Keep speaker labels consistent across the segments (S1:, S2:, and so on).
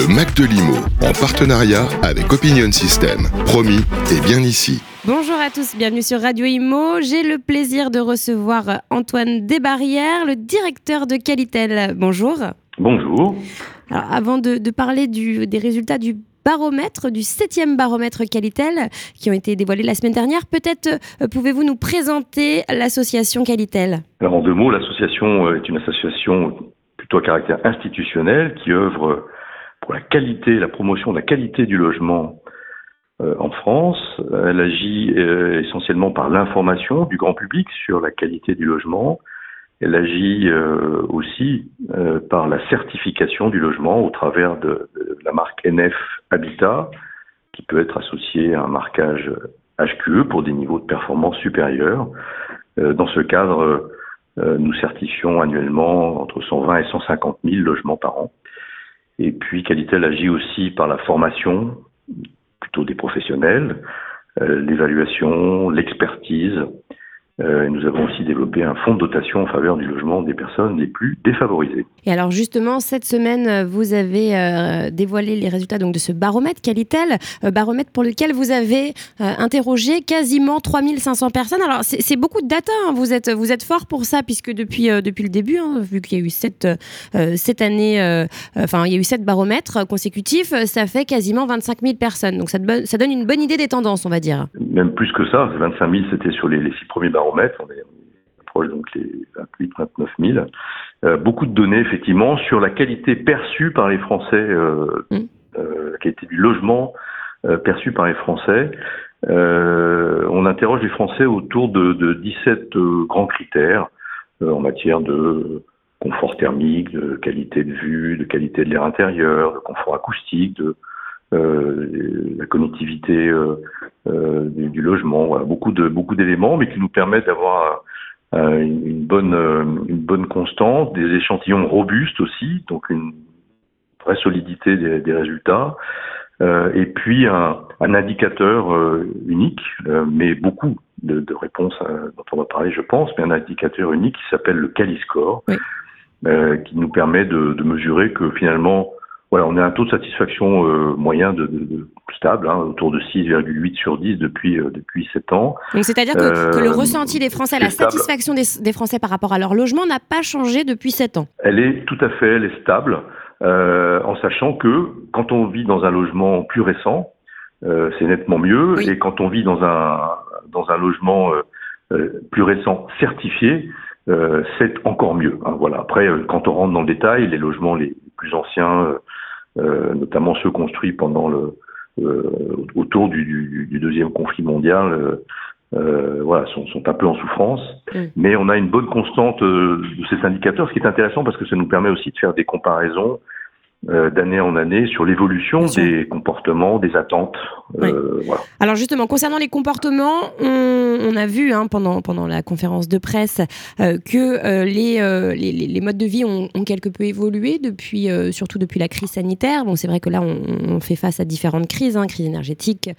S1: Le Mac de Limo, en partenariat avec Opinion System. Promis, et bien ici.
S2: Bonjour à tous, bienvenue sur Radio Imo. J'ai le plaisir de recevoir Antoine Desbarrières, le directeur de Qualitel. Bonjour.
S3: Bonjour.
S2: Alors, avant de, parler des résultats du baromètre, du septième baromètre Qualitel, qui ont été dévoilés la semaine dernière. Peut-être euh, pouvez-vous nous présenter l'association Qualitel
S3: Alors en deux mots, l'association euh, est une association plutôt à caractère institutionnel qui œuvre pour la qualité, la promotion de la qualité du logement euh, en France. Elle agit essentiellement par l'information du grand public sur la qualité du logement. Elle agit aussi par la certification du logement au travers de la marque NF Habitat, qui peut être associé à un marquage HQE pour des niveaux de performance supérieurs. Euh, dans ce cadre, euh, nous certifions annuellement entre 120 et 150 000 logements par an. Et puis Qualitel agit aussi par la formation, plutôt des professionnels, euh, l'évaluation, l'expertise, euh, nous avons aussi développé un fonds de dotation en faveur du logement des personnes les plus défavorisées.
S2: Et alors justement, cette semaine, vous avez euh, dévoilé les résultats donc, de ce baromètre Qualitel, euh, baromètre pour lequel vous avez interrogé quasiment 3500 personnes? Alors c'est beaucoup de data, hein. vous, êtes, vous êtes fort pour ça, puisque depuis, depuis le début, hein, vu qu'il y a eu cette, cette année, enfin il y a eu sept baromètres consécutifs, ça fait quasiment 25 000 personnes. Donc ça, ça donne une bonne idée des tendances, on va dire.
S3: Même plus que ça, 25 000 c'était sur les, les six premiers baromètres on est, proche donc les 28, 29 000. beaucoup de données effectivement sur la qualité perçue par les Français, euh, mm. euh, la qualité du logement euh, perçu par les Français. on interroge les Français autour de, de 17 grands critères en matière de confort thermique, de qualité de vue, de qualité de l'air intérieur, de confort acoustique, de la connectivité euh, du, logement. Voilà, beaucoup de beaucoup d'éléments, mais qui nous permettent d'avoir euh, une bonne euh, une bonne constance, des échantillons robustes aussi, donc une vraie solidité des, des résultats. Euh, et puis un, un indicateur euh, unique, mais beaucoup de, de réponses dont on va parler, je pense, mais un indicateur unique qui s'appelle le Caliscore, oui. qui nous permet de, de, mesurer que finalement voilà, on a un taux de satisfaction euh, moyen de, de, stable, hein, autour de 6,8 sur 10 depuis euh, depuis 7 ans.
S2: Donc c'est-à-dire que, que, le euh, ressenti des Français, la satisfaction des, des, Français par rapport à leur logement n'a pas changé depuis 7 ans.
S3: Elle est tout à fait, elle est stable, en sachant que quand on vit dans un logement plus récent, c'est nettement mieux, et quand on vit dans un dans un logement plus récent certifié, c'est encore mieux. Hein, voilà. Après, quand on rentre dans le détail, les logements les plus anciens euh, notamment ceux construits pendant le euh, autour du, du, deuxième conflit mondial. Euh, voilà, sont, sont, un peu en souffrance, mm. mais on a une bonne constante de ces indicateurs, ce qui est intéressant parce que ça nous permet aussi de faire des comparaisons euh, d'année en année sur l'évolution des comportements, des attentes.
S2: Euh, voilà. Alors justement, concernant les comportements, on, on a vu hein, pendant, pendant la conférence de presse euh, que les, les, les, modes de vie ont, ont, quelque peu évolué, depuis, surtout depuis la crise sanitaire. Bon, c'est vrai que là, on, on, fait face à différentes crises, hein, crise énergétique,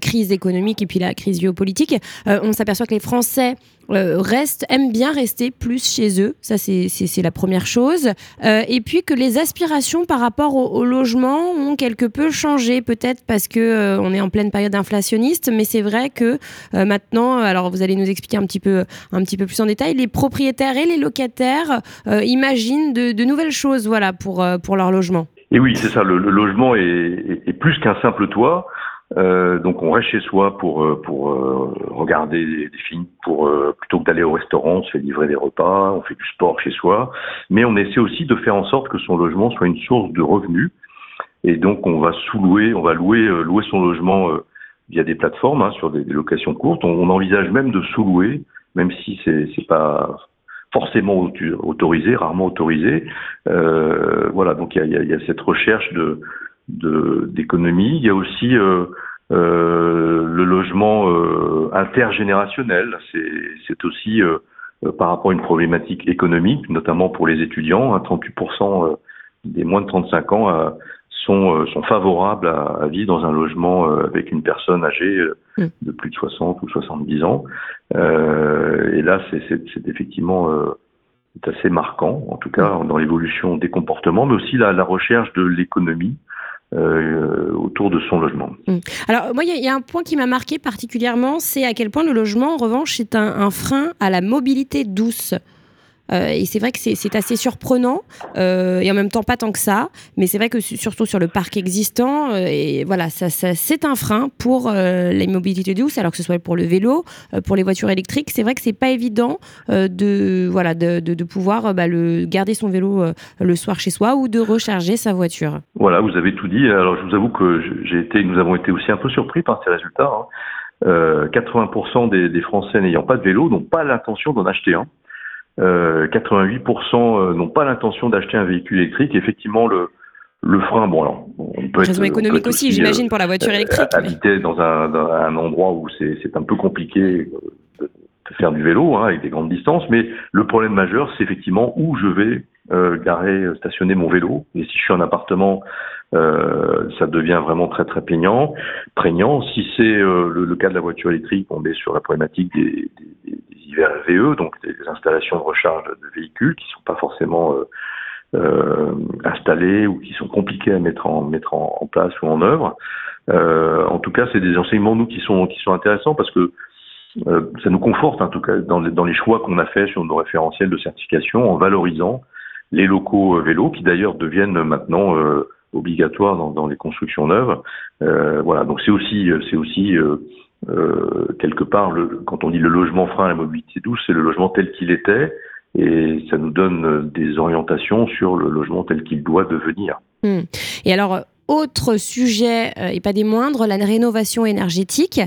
S2: crise économique et puis la crise géopolitique. on s'aperçoit que les Français restent, aiment bien rester plus chez eux. Ça, c'est la première chose. et puis que les aspirations par rapport au, logement ont quelque peu changé, peut-être parce que euh, on est en pleine période inflationniste, mais c'est vrai que euh, maintenant, alors vous allez nous expliquer un petit peu, un petit peu plus en détail, les propriétaires et les locataires euh, imaginent de, nouvelles choses, voilà, pour leur logement.
S3: Et oui, c'est ça. Le, logement est plus qu'un simple toit. Euh, donc on reste chez soi pour euh, pour euh, regarder des, films, pour plutôt que d'aller au restaurant, on se fait livrer des repas, on fait du sport chez soi, mais on essaie aussi de faire en sorte que son logement soit une source de revenus. Et donc on va sous-louer, on va louer louer son logement via des plateformes hein, sur des, locations courtes. On, envisage même de sous-louer, même si c'est c'est pas forcément autorisé, rarement autorisé. voilà, donc il y a, y a cette recherche de d'économie. Il y a aussi euh, euh, le logement euh, intergénérationnel. C'est aussi par rapport à une problématique économique, notamment pour les étudiants. Hein, 38% des moins de 35 ans sont, sont favorables à, vivre dans un logement avec une personne âgée mm. de plus de 60 ou 70 ans. et là, c'est effectivement assez marquant, en tout cas dans l'évolution des comportements, mais aussi la, la recherche de l'économie autour de son logement.
S2: Mmh. Alors moi, il y, a un point qui m'a marqué particulièrement, c'est à quel point le logement, en revanche, est un frein à la mobilité douce. Euh, et c'est vrai que c'est assez surprenant euh, et en même temps pas tant que ça. Mais c'est vrai que surtout sur le parc existant, euh, voilà, c'est un frein pour la mobilité douce, alors que ce soit pour le vélo, pour les voitures électriques. C'est vrai que c'est pas évident de voilà de, pouvoir bah, garder son vélo le soir chez soi ou de recharger sa voiture.
S3: Voilà, vous avez tout dit. Alors je vous avoue que nous avons été aussi un peu surpris par ces résultats. 80% hein. des, Français n'ayant pas de vélo n'ont pas l'intention d'en acheter un. 88% n'ont pas l'intention d'acheter un véhicule électrique. Effectivement, le, le frein, bon alors,
S2: on peut Raison économique aussi, j'imagine, pour la voiture euh, électrique.
S3: Habiter dans, un, dans un endroit où c'est un peu compliqué de, faire du vélo hein, avec des grandes distances, mais le problème majeur, c'est effectivement où je vais euh, garer, stationner mon vélo. Et si je suis en appartement, euh, ça devient vraiment très très peignant, prégnant. Si c'est euh, le, le, cas de la voiture électrique, on est sur la problématique des, des, des IVRVE, donc des installations de recharge de véhicules qui sont pas forcément euh, euh, installées ou qui sont compliquées à mettre en mettre en place ou en œuvre. Euh, en tout cas, c'est des enseignements nous qui sont qui sont intéressants parce que ça nous conforte en tout cas dans les, dans les choix qu'on a fait sur nos référentiels de certification en valorisant les locaux vélos qui d'ailleurs deviennent maintenant euh, obligatoire dans, les constructions neuves. Euh, voilà, donc c'est aussi, c'est aussi euh, euh, quelque part, le, quand on dit le logement frein à la mobilité douce, c'est le logement tel qu'il était, et ça nous donne des orientations sur le logement tel qu'il doit devenir.
S2: Hmm. Et alors, autre sujet, et pas des moindres, la rénovation énergétique.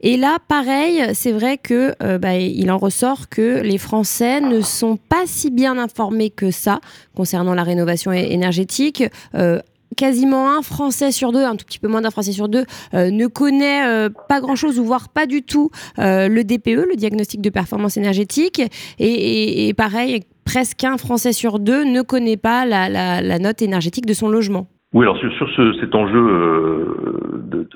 S2: Et là, pareil, c'est vrai que bah, il en ressort que les Français ne sont pas si bien informés que ça concernant la rénovation énergétique quasiment un Français sur deux, un tout petit peu moins d'un Français sur deux, euh, ne connaît euh, pas grand-chose ou voire pas du tout euh, le DPE, le diagnostic de performance énergétique. Et, pareil, presque un Français sur deux ne connaît pas la, note énergétique de son logement.
S3: Oui, alors sur, cet enjeu de,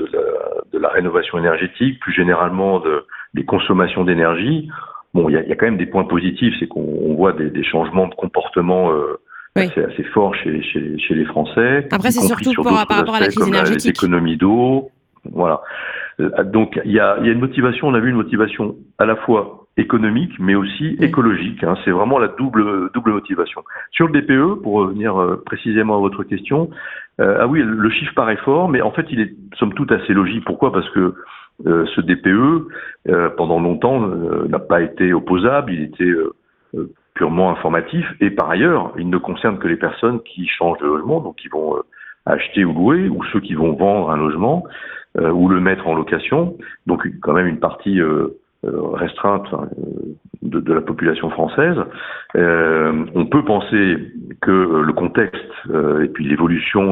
S3: la, rénovation énergétique, plus généralement de, des consommations d'énergie, bon, il y a, quand même des points positifs, c'est qu'on voit des, changements de comportement c'est assez, fort chez, chez, chez, les Français.
S2: Après, c'est surtout par rapport à la crise énergétique.
S3: L'économie d'eau, voilà. Euh, donc, il y a, y a une motivation, on a vu une motivation à la fois économique, mais aussi écologique. Hein. C'est vraiment la double, double motivation. Sur le DPE, pour revenir euh, précisément à votre question, euh, ah oui, le chiffre paraît fort, mais en fait, il est somme toute assez logique. Pourquoi? Parce que euh, ce DPE, pendant longtemps, n'a pas été opposable. Il était purement informatif. Et par ailleurs, il ne concerne que les personnes qui changent de logement, donc qui vont euh, acheter ou louer, ou ceux qui vont vendre un logement euh, ou le mettre en location. Donc quand même une partie euh, restreinte de, de, la population française. on peut penser que le contexte et puis l'évolution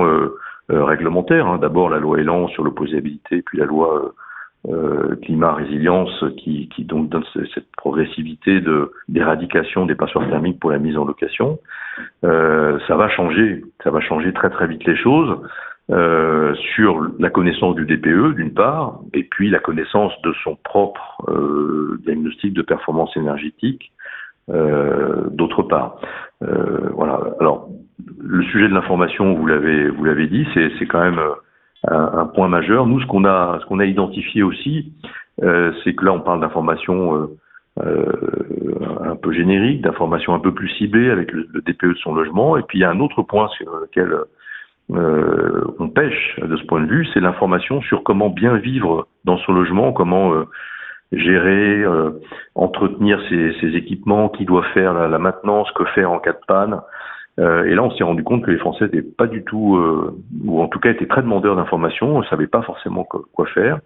S3: réglementaire, hein, d'abord la loi Elan sur l'opposabilité, puis la loi climat résilience qui, qui, donc donne cette progressivité de d'éradication des passoires thermiques pour la mise en location. Euh, ça va changer, ça va changer très très vite les choses euh, sur la connaissance du DPE d'une part, et puis la connaissance de son propre euh, diagnostic de performance énergétique d'autre part. voilà. Alors le sujet de l'information, vous l'avez vous l'avez dit, c'est quand même un, point majeur. Nous, ce qu'on a, ce qu'on a identifié aussi, c'est que là, on parle d'informations euh, euh, un peu génériques, d'informations un peu plus ciblées avec le, DPE de son logement. Et puis, il y a un autre point sur lequel on pêche de ce point de vue, c'est l'information sur comment bien vivre dans son logement, comment gérer, entretenir ses, ses, équipements, qui doit faire la, la, maintenance, que faire en cas de panne. Euh, et là, on s'est rendu compte que les Français n'étaient pas du tout, euh, ou en tout cas étaient très demandeurs d'informations, ne savaient pas forcément quoi faire.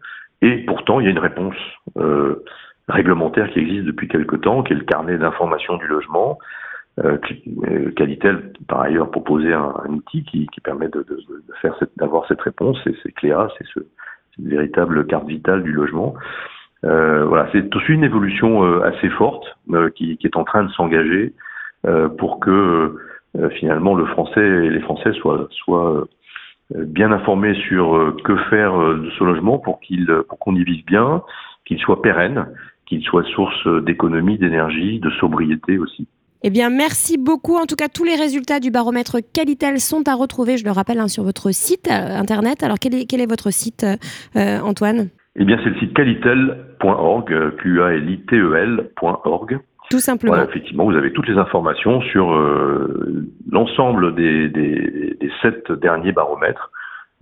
S3: Et pourtant, il y a une réponse euh, réglementaire qui existe depuis quelque temps, qui est le carnet d'information du logement. Euh, Qualitel, par ailleurs, proposé un, outil qui, permet d'avoir cette réponse. C'est Cléa, c'est ce, une véritable carte vitale du logement. Euh, voilà, c'est aussi une évolution assez forte qui, est en train de s'engager pour que euh, finalement le français et les Français soient, euh, bien informés sur euh, que faire de ce logement pour qu'il pour qu'on y vive bien, qu'il soit pérenne, qu'il soit source d'économie, d'énergie, de sobriété aussi.
S2: Eh bien, merci beaucoup. En tout cas, tous les résultats du baromètre Qualitel sont à retrouver, je le rappelle, hein, sur votre site euh, internet. Alors, quel est, quel est votre site, euh, Antoine?
S3: Eh bien, c'est le site qualitel.org, Q-A-L-I-T-E-L.org.
S2: Tout simplement.
S3: Voilà, effectivement, vous avez toutes les informations sur euh, l'ensemble des, des, des sept derniers baromètres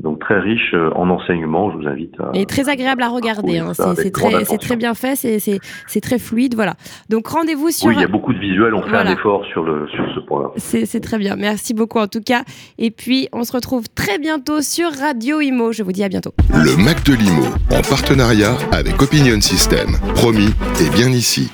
S3: donc très riche euh, en enseignement, je vous invite à...
S2: Et très agréable à regarder, hein. c'est très, très, bien fait, c'est très fluide, voilà. Donc rendez-vous sur...
S3: Oui, il y a beaucoup de visuels, on fait un effort sur, le, sur ce point-là.
S2: C'est très bien, merci beaucoup en tout cas. Et puis on se retrouve très bientôt sur Radio Imo, je vous dis à bientôt.
S1: Le Mac de l'Imo, en partenariat avec Opinion System, promis, et bien ici.